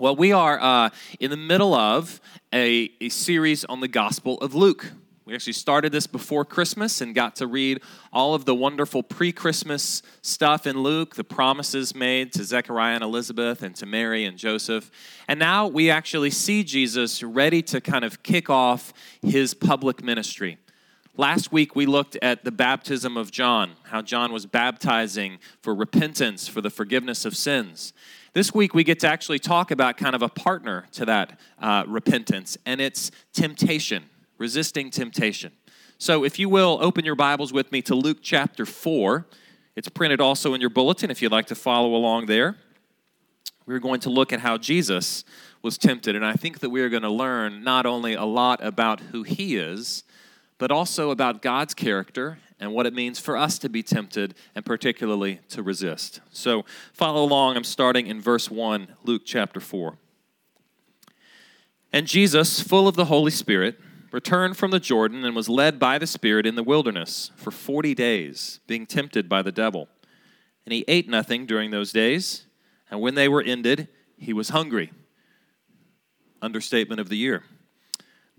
Well, we are uh, in the middle of a, a series on the Gospel of Luke. We actually started this before Christmas and got to read all of the wonderful pre Christmas stuff in Luke, the promises made to Zechariah and Elizabeth and to Mary and Joseph. And now we actually see Jesus ready to kind of kick off his public ministry. Last week we looked at the baptism of John, how John was baptizing for repentance, for the forgiveness of sins. This week we get to actually talk about kind of a partner to that uh, repentance, and it's temptation resisting temptation. So, if you will, open your Bibles with me to Luke chapter 4. It's printed also in your bulletin if you'd like to follow along there. We're going to look at how Jesus was tempted, and I think that we are going to learn not only a lot about who he is, but also about God's character and what it means for us to be tempted and particularly to resist. So, follow along. I'm starting in verse 1, Luke chapter 4. And Jesus, full of the Holy Spirit, returned from the Jordan and was led by the Spirit in the wilderness for 40 days, being tempted by the devil. And he ate nothing during those days, and when they were ended, he was hungry. Understatement of the year.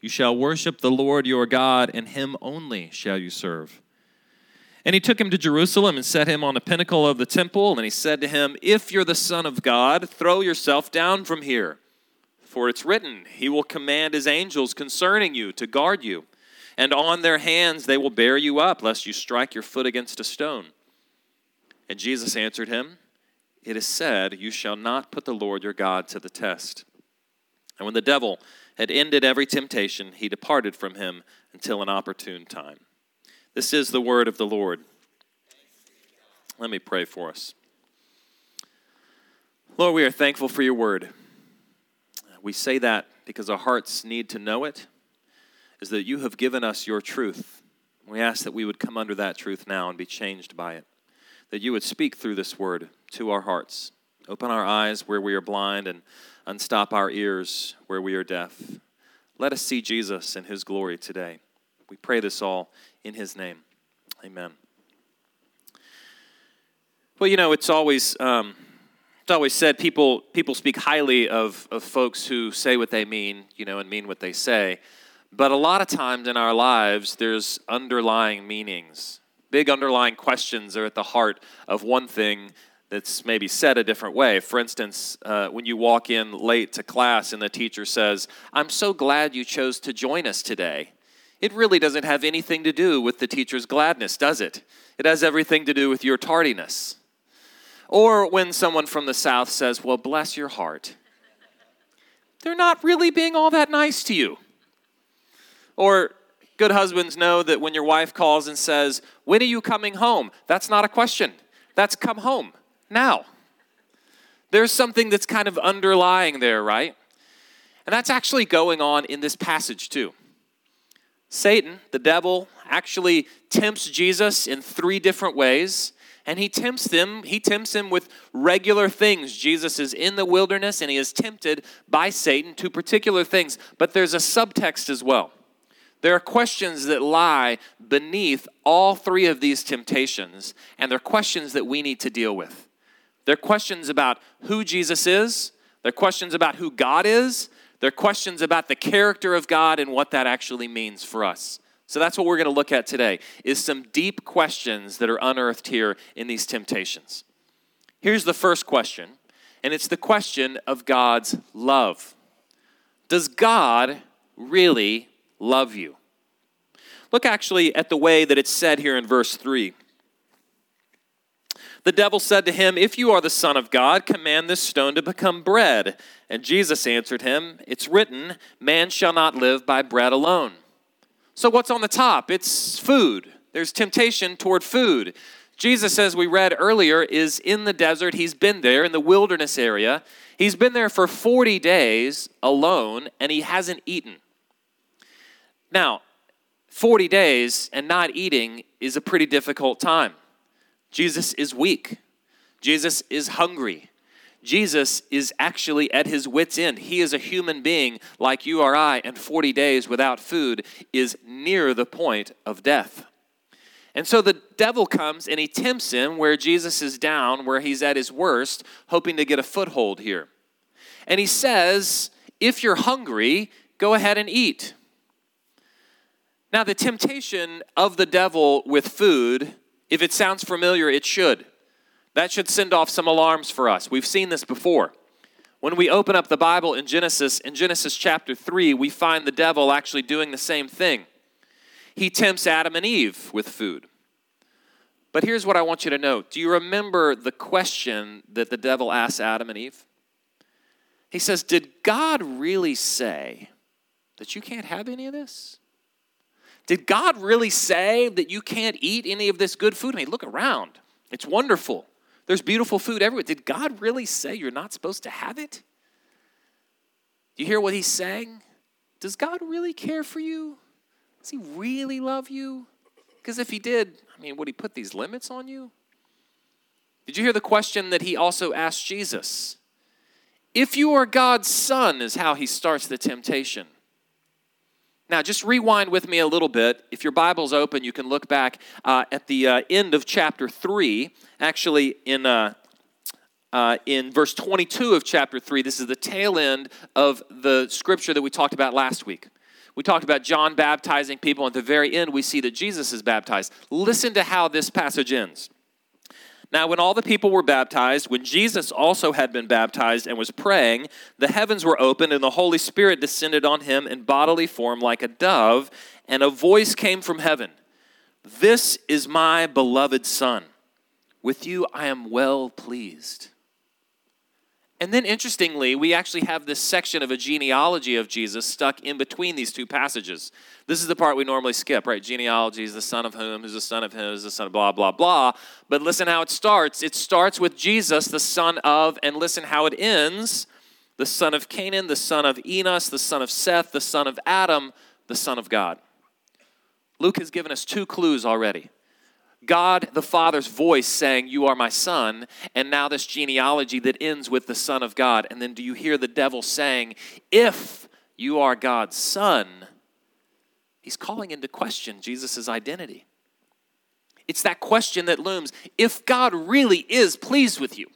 You shall worship the Lord your God, and him only shall you serve. And he took him to Jerusalem and set him on the pinnacle of the temple, and he said to him, If you're the Son of God, throw yourself down from here. For it's written, He will command His angels concerning you to guard you, and on their hands they will bear you up, lest you strike your foot against a stone. And Jesus answered him, It is said, You shall not put the Lord your God to the test. And when the devil had ended every temptation, he departed from him until an opportune time. This is the word of the Lord. Let me pray for us. Lord, we are thankful for your word. We say that because our hearts need to know it, is that you have given us your truth. We ask that we would come under that truth now and be changed by it. That you would speak through this word to our hearts. Open our eyes where we are blind and unstop our ears where we are deaf. Let us see Jesus in his glory today. We pray this all in his name. Amen. Well, you know, it's always. Um, it's always said people people speak highly of, of folks who say what they mean, you know, and mean what they say. But a lot of times in our lives, there's underlying meanings. Big underlying questions are at the heart of one thing that's maybe said a different way. For instance, uh, when you walk in late to class and the teacher says, I'm so glad you chose to join us today. It really doesn't have anything to do with the teacher's gladness, does it? It has everything to do with your tardiness. Or when someone from the South says, Well, bless your heart, they're not really being all that nice to you. Or good husbands know that when your wife calls and says, When are you coming home? That's not a question. That's come home now. There's something that's kind of underlying there, right? And that's actually going on in this passage too. Satan, the devil, actually tempts Jesus in three different ways and he tempts them he tempts him with regular things jesus is in the wilderness and he is tempted by satan to particular things but there's a subtext as well there are questions that lie beneath all three of these temptations and they're questions that we need to deal with they're questions about who jesus is they're questions about who god is they're questions about the character of god and what that actually means for us so that's what we're going to look at today is some deep questions that are unearthed here in these temptations. Here's the first question, and it's the question of God's love. Does God really love you? Look actually at the way that it's said here in verse 3. The devil said to him, If you are the Son of God, command this stone to become bread. And Jesus answered him, It's written, Man shall not live by bread alone. So, what's on the top? It's food. There's temptation toward food. Jesus, as we read earlier, is in the desert. He's been there in the wilderness area. He's been there for 40 days alone, and he hasn't eaten. Now, 40 days and not eating is a pretty difficult time. Jesus is weak. Jesus is hungry. Jesus is actually at his wits' end. He is a human being like you or I, and 40 days without food is near the point of death. And so the devil comes and he tempts him where Jesus is down, where he's at his worst, hoping to get a foothold here. And he says, If you're hungry, go ahead and eat. Now, the temptation of the devil with food, if it sounds familiar, it should. That should send off some alarms for us. We've seen this before. When we open up the Bible in Genesis, in Genesis chapter 3, we find the devil actually doing the same thing. He tempts Adam and Eve with food. But here's what I want you to know Do you remember the question that the devil asked Adam and Eve? He says, Did God really say that you can't have any of this? Did God really say that you can't eat any of this good food? I mean, look around. It's wonderful. There's beautiful food everywhere. Did God really say you're not supposed to have it? Do you hear what he's saying? Does God really care for you? Does he really love you? Because if he did, I mean, would he put these limits on you? Did you hear the question that he also asked Jesus? If you are God's son, is how he starts the temptation. Now, just rewind with me a little bit. If your Bible's open, you can look back uh, at the uh, end of chapter 3, actually, in, uh, uh, in verse 22 of chapter 3. This is the tail end of the scripture that we talked about last week. We talked about John baptizing people, and at the very end, we see that Jesus is baptized. Listen to how this passage ends. Now, when all the people were baptized, when Jesus also had been baptized and was praying, the heavens were opened and the Holy Spirit descended on him in bodily form like a dove, and a voice came from heaven This is my beloved Son. With you I am well pleased. And then, interestingly, we actually have this section of a genealogy of Jesus stuck in between these two passages. This is the part we normally skip, right? Genealogy is the son of whom, who's the son of whom, who's the son of blah, blah, blah. But listen how it starts. It starts with Jesus, the son of, and listen how it ends the son of Cainan, the son of Enos, the son of Seth, the son of Adam, the son of God. Luke has given us two clues already. God the Father's voice saying, You are my son, and now this genealogy that ends with the Son of God. And then do you hear the devil saying, If you are God's son, he's calling into question Jesus' identity. It's that question that looms if God really is pleased with you,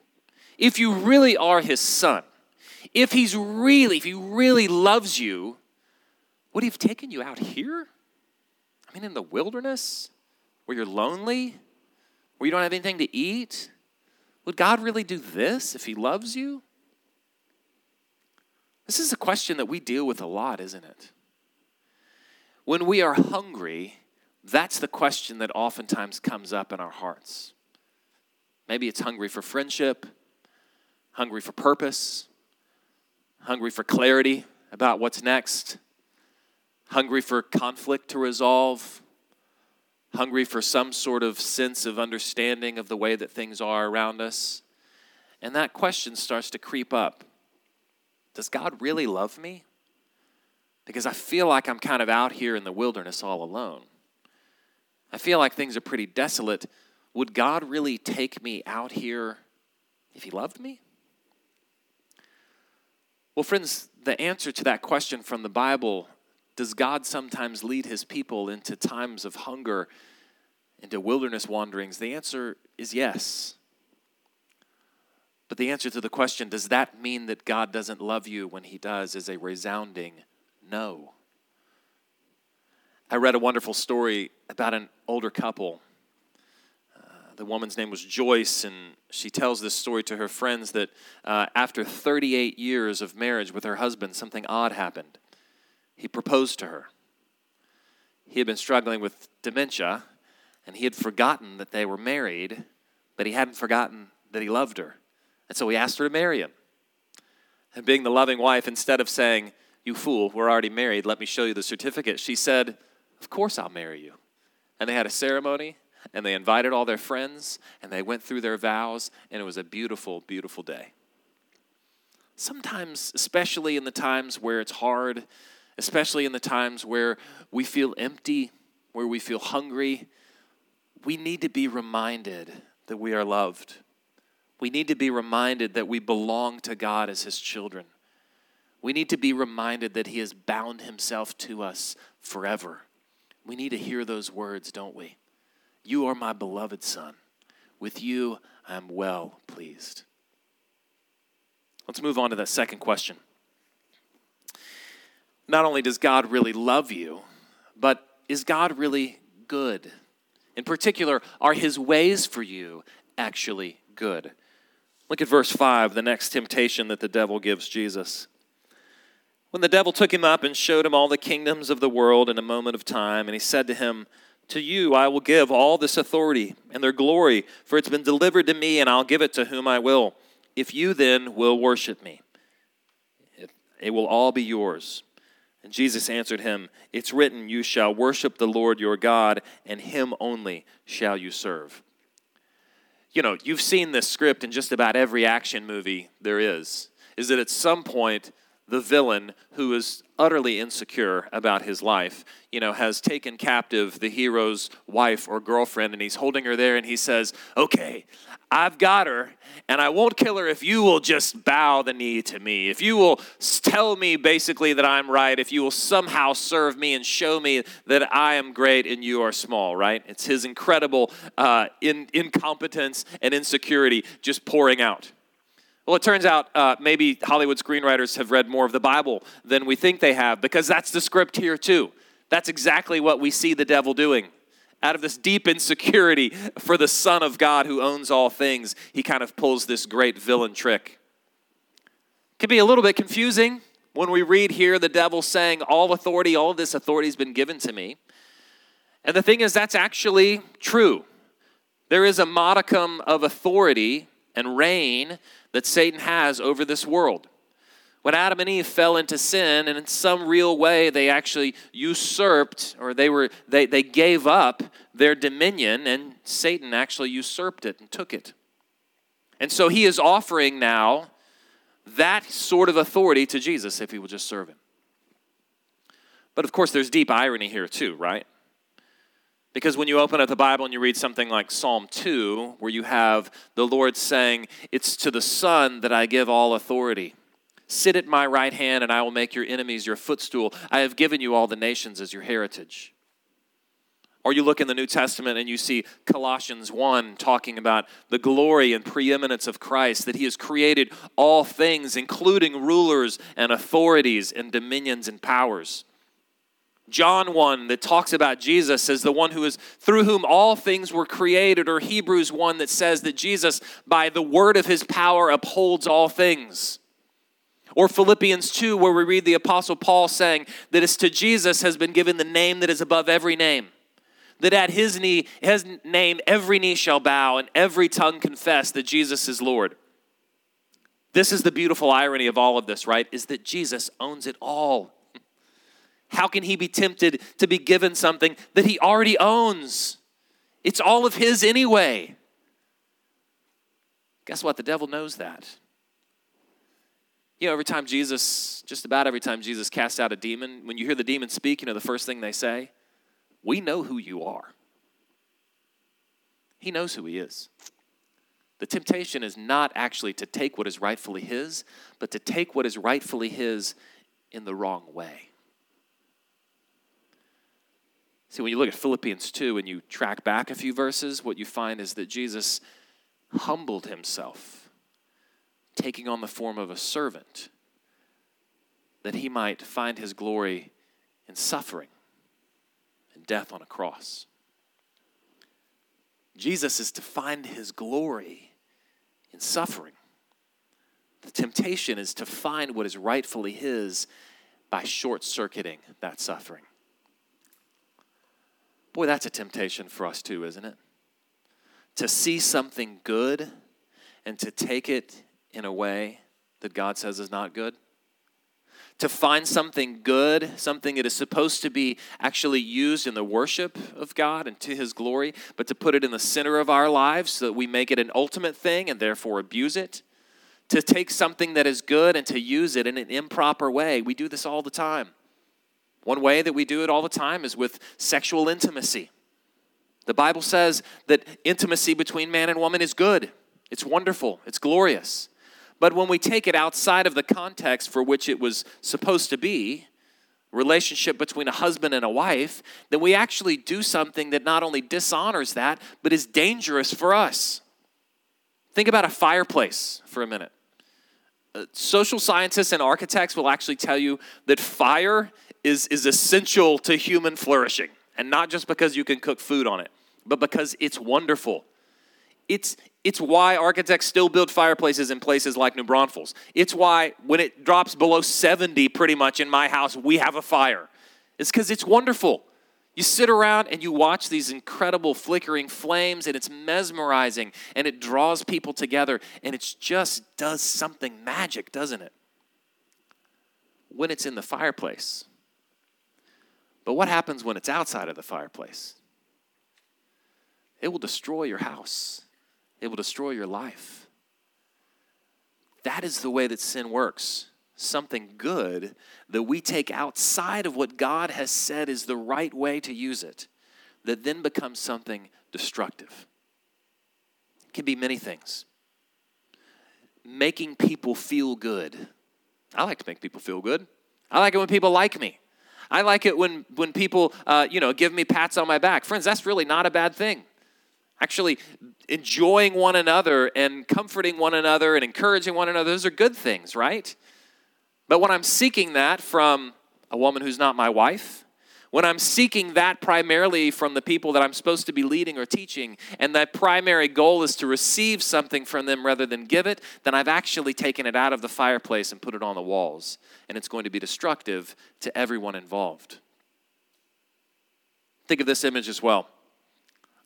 if you really are his son, if he's really, if he really loves you, would he have taken you out here? I mean, in the wilderness? Where you're lonely, where you don't have anything to eat? Would God really do this if He loves you? This is a question that we deal with a lot, isn't it? When we are hungry, that's the question that oftentimes comes up in our hearts. Maybe it's hungry for friendship, hungry for purpose, hungry for clarity about what's next, hungry for conflict to resolve, hungry for some sort of sense of understanding of the way that things are around us. And that question starts to creep up Does God really love me? Because I feel like I'm kind of out here in the wilderness all alone. I feel like things are pretty desolate. Would God really take me out here if He loved me? Well, friends, the answer to that question from the Bible does God sometimes lead his people into times of hunger, into wilderness wanderings? The answer is yes. But the answer to the question, does that mean that God doesn't love you when he does, is a resounding no. I read a wonderful story about an older couple. Uh, the woman's name was Joyce, and she tells this story to her friends that uh, after 38 years of marriage with her husband, something odd happened he proposed to her. He had been struggling with dementia, and he had forgotten that they were married, but he hadn't forgotten that he loved her. And so he asked her to marry him. And being the loving wife, instead of saying, You fool, we're already married, let me show you the certificate, she said, Of course I'll marry you. And they had a ceremony. and they invited all their friends and they went through their vows, and it was a beautiful, beautiful day. Sometimes, especially in the times where it's hard, especially in the times where we feel empty, where we feel hungry, we need to be reminded that we are loved. We need to be reminded that we belong to God as His children. We need to be reminded that He has bound Himself to us forever. We need to hear those words, don't we? You are my beloved Son. With you I am well pleased. Let's move on to that second question. Not only does God really love you, but is God really good? In particular, are his ways for you actually good? Look at verse 5, the next temptation that the devil gives Jesus. When the devil took him up and showed him all the kingdoms of the world in a moment of time, and he said to him, To you I will give all this authority and their glory, for it's been delivered to me, and I'll give it to whom I will. If you then will worship me, it will all be yours. And Jesus answered him, It's written, You shall worship the Lord your God, and him only shall you serve. You know, you've seen this script in just about every action movie there is, is that at some point, the villain who is utterly insecure about his life, you know, has taken captive the hero's wife or girlfriend and he's holding her there and he says, Okay, I've got her and I won't kill her if you will just bow the knee to me. If you will tell me basically that I'm right, if you will somehow serve me and show me that I am great and you are small, right? It's his incredible uh, in, incompetence and insecurity just pouring out. Well, it turns out uh, maybe Hollywood screenwriters have read more of the Bible than we think they have because that's the script here, too. That's exactly what we see the devil doing. Out of this deep insecurity for the Son of God who owns all things, he kind of pulls this great villain trick. It can be a little bit confusing when we read here the devil saying, All authority, all of this authority has been given to me. And the thing is, that's actually true. There is a modicum of authority and reign that Satan has over this world. When Adam and Eve fell into sin, and in some real way they actually usurped or they were they, they gave up their dominion, and Satan actually usurped it and took it. And so he is offering now that sort of authority to Jesus if he will just serve him. But of course, there's deep irony here, too, right? Because when you open up the Bible and you read something like Psalm 2, where you have the Lord saying, It's to the Son that I give all authority. Sit at my right hand, and I will make your enemies your footstool. I have given you all the nations as your heritage. Or you look in the New Testament and you see Colossians 1 talking about the glory and preeminence of Christ, that he has created all things, including rulers and authorities and dominions and powers. John 1 that talks about Jesus as the one who is through whom all things were created, or Hebrews 1 that says that Jesus, by the word of his power, upholds all things. Or Philippians 2, where we read the Apostle Paul saying that it's to Jesus has been given the name that is above every name. That at his knee, his name, every knee shall bow and every tongue confess that Jesus is Lord. This is the beautiful irony of all of this, right? Is that Jesus owns it all. How can he be tempted to be given something that he already owns? It's all of his anyway. Guess what? The devil knows that. You know, every time Jesus, just about every time Jesus casts out a demon, when you hear the demon speak, you know the first thing they say? We know who you are. He knows who he is. The temptation is not actually to take what is rightfully his, but to take what is rightfully his in the wrong way. See, when you look at Philippians 2 and you track back a few verses, what you find is that Jesus humbled himself, taking on the form of a servant, that he might find his glory in suffering and death on a cross. Jesus is to find his glory in suffering. The temptation is to find what is rightfully his by short circuiting that suffering. Boy, that's a temptation for us too, isn't it? To see something good and to take it in a way that God says is not good. to find something good, something that is supposed to be actually used in the worship of God and to His glory, but to put it in the center of our lives so that we make it an ultimate thing and therefore abuse it. To take something that is good and to use it in an improper way. We do this all the time. One way that we do it all the time is with sexual intimacy. The Bible says that intimacy between man and woman is good, it's wonderful, it's glorious. But when we take it outside of the context for which it was supposed to be, relationship between a husband and a wife, then we actually do something that not only dishonors that, but is dangerous for us. Think about a fireplace for a minute. Uh, social scientists and architects will actually tell you that fire is, is essential to human flourishing, and not just because you can cook food on it, but because it's wonderful. It's, it's why architects still build fireplaces in places like New Braunfels. It's why when it drops below 70 pretty much in my house, we have a fire. It's because it's wonderful. You sit around and you watch these incredible flickering flames, and it's mesmerizing and it draws people together, and it just does something magic, doesn't it? When it's in the fireplace. But what happens when it's outside of the fireplace? It will destroy your house it will destroy your life. That is the way that sin works. Something good that we take outside of what God has said is the right way to use it, that then becomes something destructive. It can be many things. Making people feel good. I like to make people feel good. I like it when people like me. I like it when, when people, uh, you know, give me pats on my back. Friends, that's really not a bad thing actually enjoying one another and comforting one another and encouraging one another, those are good things, right? But when I'm seeking that from a woman who's not my wife, when I'm seeking that primarily from the people that I'm supposed to be leading or teaching, and that primary goal is to receive something from them rather than give it, then I've actually taken it out of the fireplace and put it on the walls. And it's going to be destructive to everyone involved. Think of this image as well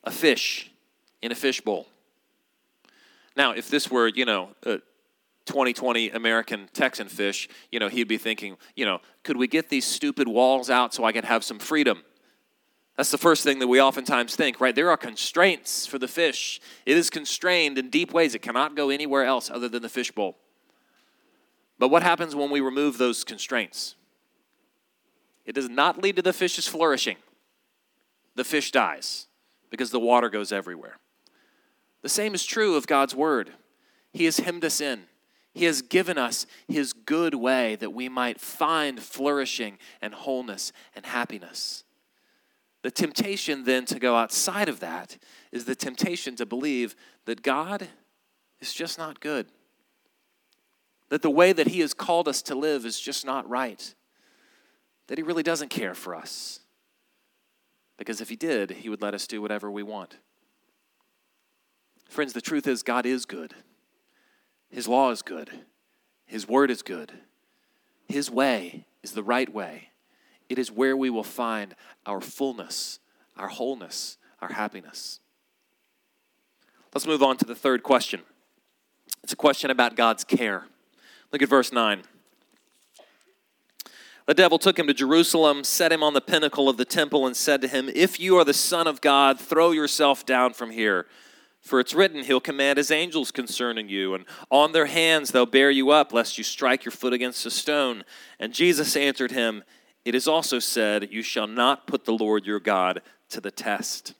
a fish in a fishbowl. Now, if this were, you know, a 2020 American Texan fish, you know, he'd be thinking, you know, could we get these stupid walls out so I could have some freedom? That's the first thing that we oftentimes think, right? There are constraints for the fish. It is constrained in deep ways. It cannot go anywhere else other than the fishbowl. But what happens when we remove those constraints? It does not lead to the fish's flourishing. The fish dies because the water goes everywhere. The same is true of God's word. He has hemmed us in. He has given us His good way that we might find flourishing and wholeness and happiness. The temptation then to go outside of that is the temptation to believe that God is just not good. That the way that He has called us to live is just not right. That He really doesn't care for us. Because if He did, He would let us do whatever we want. Friends, the truth is, God is good. His law is good. His word is good. His way is the right way. It is where we will find our fullness, our wholeness, our happiness. Let's move on to the third question. It's a question about God's care. Look at verse 9. The devil took him to Jerusalem, set him on the pinnacle of the temple, and said to him, If you are the Son of God, throw yourself down from here. For it's written, He'll command His angels concerning you, and on their hands they'll bear you up, lest you strike your foot against a stone. And Jesus answered him, It is also said, You shall not put the Lord your God to the test.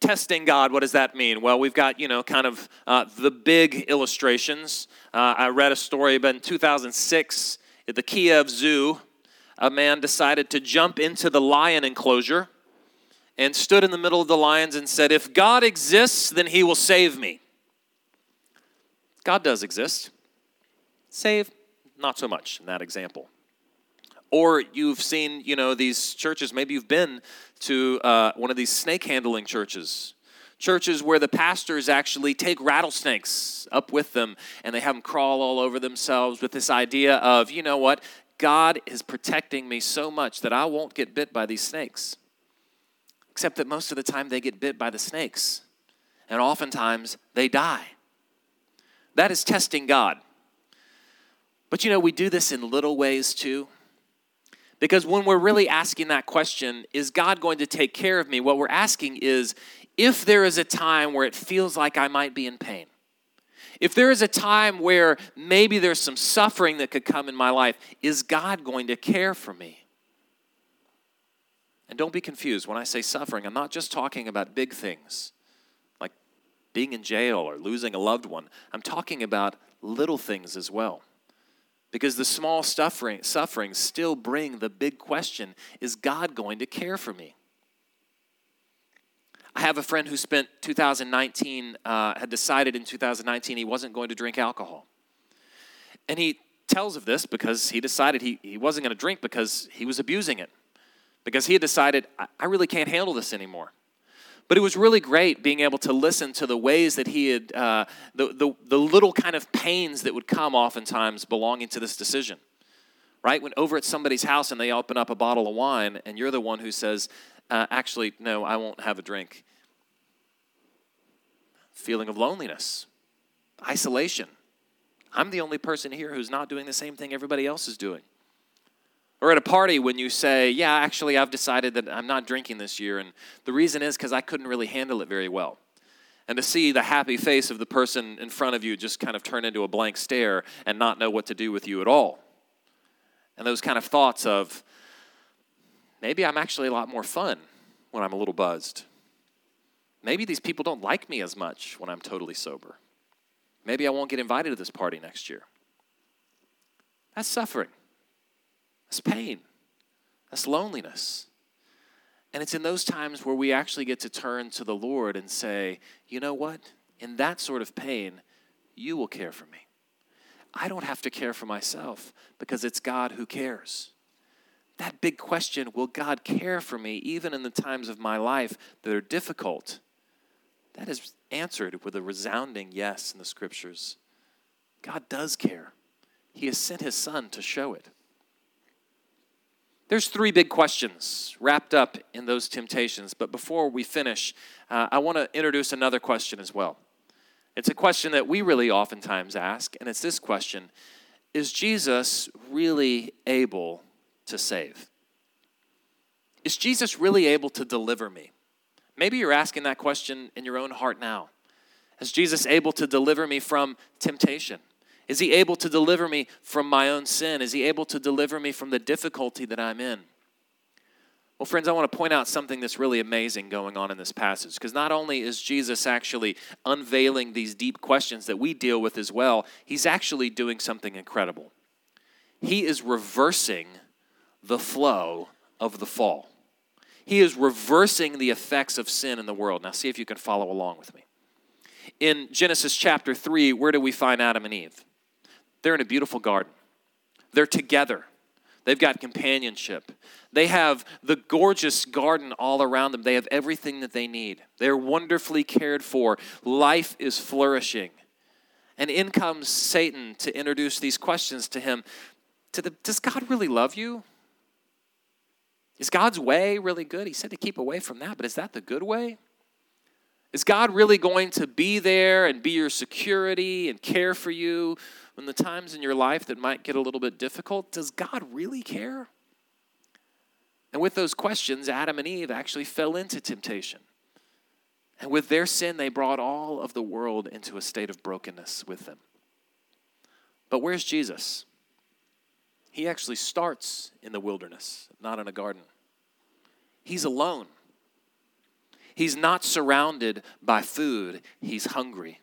Testing God, what does that mean? Well, we've got, you know, kind of uh, the big illustrations. Uh, I read a story about in 2006 at the Kiev Zoo. A man decided to jump into the lion enclosure and stood in the middle of the lions and said, If God exists, then he will save me. God does exist. Save, not so much in that example. Or you've seen, you know, these churches, maybe you've been to uh, one of these snake handling churches. Churches where the pastors actually take rattlesnakes up with them and they have them crawl all over themselves with this idea of, you know what, God is protecting me so much that I won't get bit by these snakes. Except that most of the time they get bit by the snakes, and oftentimes they die. That is testing God. But you know, we do this in little ways too. Because when we're really asking that question, is God going to take care of me? What we're asking is if there is a time where it feels like I might be in pain, if there is a time where maybe there's some suffering that could come in my life, is God going to care for me? And don't be confused. When I say suffering, I'm not just talking about big things like being in jail or losing a loved one. I'm talking about little things as well. Because the small suffering, sufferings still bring the big question is God going to care for me? I have a friend who spent 2019, uh, had decided in 2019 he wasn't going to drink alcohol. And he tells of this because he decided he, he wasn't going to drink because he was abusing it. Because he had decided, I, really can't handle this anymore. But it was really great being able to listen to the ways that he had, uh, the, the, the little kind of pains that would come oftentimes belonging to this decision. Right? When over at somebody's house and they open up a bottle of wine and you're the one who says, uh, actually, no, I won't have a drink. Feeling of loneliness, isolation. I'm the only person here who's not doing the same thing everybody else is doing. Or at a party when you say, Yeah, actually, I've decided that I'm not drinking this year. And the reason is because I couldn't really handle it very well. And to see the happy face of the person in front of you just kind of turn into a blank stare and not know what to do with you at all. And those kind of thoughts of, maybe I'm actually a lot more fun when I'm a little buzzed. Maybe these people don't like me as much when I'm totally sober. Maybe I won't get invited to this party next year. That's suffering. That's pain. That's loneliness. And it's in those times where we actually get to turn to the Lord and say, you know what? In that sort of pain, you will care for me. I don't have to care for myself because it's God who cares. That big question will God care for me even in the times of my life that are difficult? That is answered with a resounding yes in the scriptures. God does care. He has sent his son to show it. There's three big questions wrapped up in those temptations, but before we finish, uh, I want to introduce another question as well. It's a question that we really oftentimes ask, and it's this question Is Jesus really able to save? Is Jesus really able to deliver me? Maybe you're asking that question in your own heart now. Is Jesus able to deliver me from temptation? Is he able to deliver me from my own sin? Is he able to deliver me from the difficulty that I'm in? Well, friends, I want to point out something that's really amazing going on in this passage because not only is Jesus actually unveiling these deep questions that we deal with as well, he's actually doing something incredible. He is reversing the flow of the fall. He is reversing the effects of sin in the world. Now, see if you can follow along with me. In Genesis chapter 3, where do we find Adam and Eve? They're in a beautiful garden. They're together. They've got companionship. They have the gorgeous garden all around them. They have everything that they need. They're wonderfully cared for. Life is flourishing. And in comes Satan to introduce these questions to him. To the, does God really love you? Is God's way really good? He said to keep away from that, but is that the good way? Is God really going to be there and be your security and care for you the times in your life that might get a little bit difficult, does God really care? And with those questions, Adam and Eve actually fell into temptation. And with their sin, they brought all of the world into a state of brokenness with them. But where's Jesus? He actually starts in the wilderness, not in a garden. He's alone. He's not surrounded by food, he's hungry.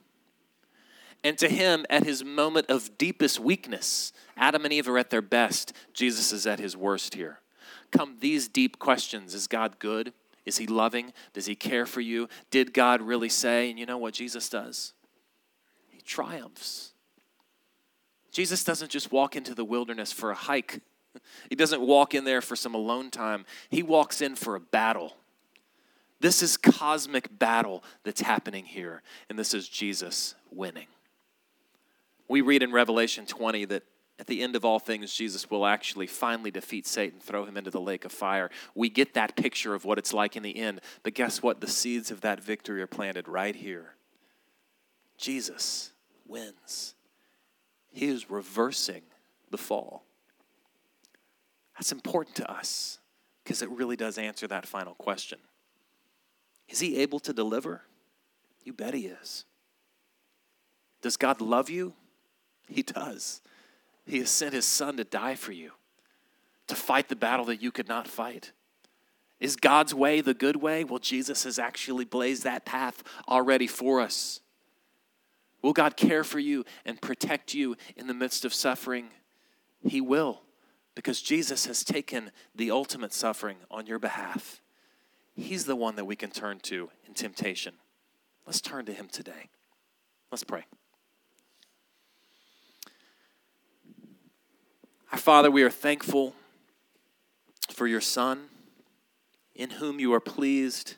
And to him, at his moment of deepest weakness, Adam and Eve are at their best. Jesus is at his worst here. Come these deep questions Is God good? Is he loving? Does he care for you? Did God really say? And you know what Jesus does? He triumphs. Jesus doesn't just walk into the wilderness for a hike, he doesn't walk in there for some alone time. He walks in for a battle. This is cosmic battle that's happening here, and this is Jesus winning. We read in Revelation 20 that at the end of all things, Jesus will actually finally defeat Satan, throw him into the lake of fire. We get that picture of what it's like in the end. But guess what? The seeds of that victory are planted right here. Jesus wins. He is reversing the fall? That's important to us because it really does answer that final question. Is he able to deliver? You bet he is. Does God love you? He does. He has sent his son to die for you, to fight the battle that you could not fight. Is God's way the good way? Well, Jesus has actually blazed that path already for us. Will God care for you and protect you in the midst of suffering? He will, because Jesus has taken the ultimate suffering on your behalf. He's the one that we can turn to in temptation. Let's turn to Him today. Let's pray. Our Father, we are thankful for your Son, in whom you are pleased,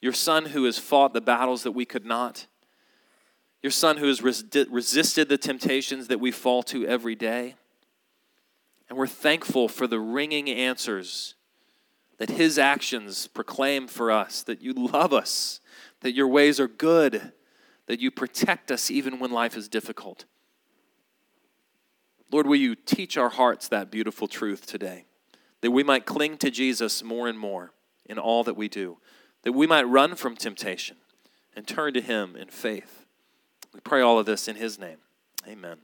your Son who has fought the battles that we could not, your Son who has resisted the temptations that we fall to every day. And we're thankful for the ringing answers that his actions proclaim for us that you love us, that your ways are good, that you protect us even when life is difficult. Lord, will you teach our hearts that beautiful truth today, that we might cling to Jesus more and more in all that we do, that we might run from temptation and turn to him in faith. We pray all of this in his name. Amen.